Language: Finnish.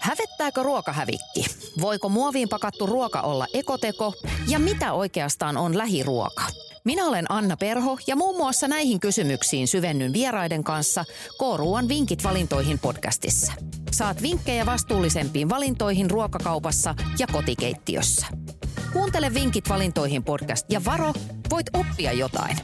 Hävettääkö ruokahävikki? Voiko muoviin pakattu ruoka olla ekoteko? Ja mitä oikeastaan on lähiruoka? Minä olen Anna Perho ja muun muassa näihin kysymyksiin syvennyn vieraiden kanssa K-ruoan Vinkit valintoihin podcastissa. Saat vinkkejä vastuullisempiin valintoihin ruokakaupassa ja kotikeittiössä. Kuuntele Vinkit valintoihin podcast ja varo, voit oppia jotain.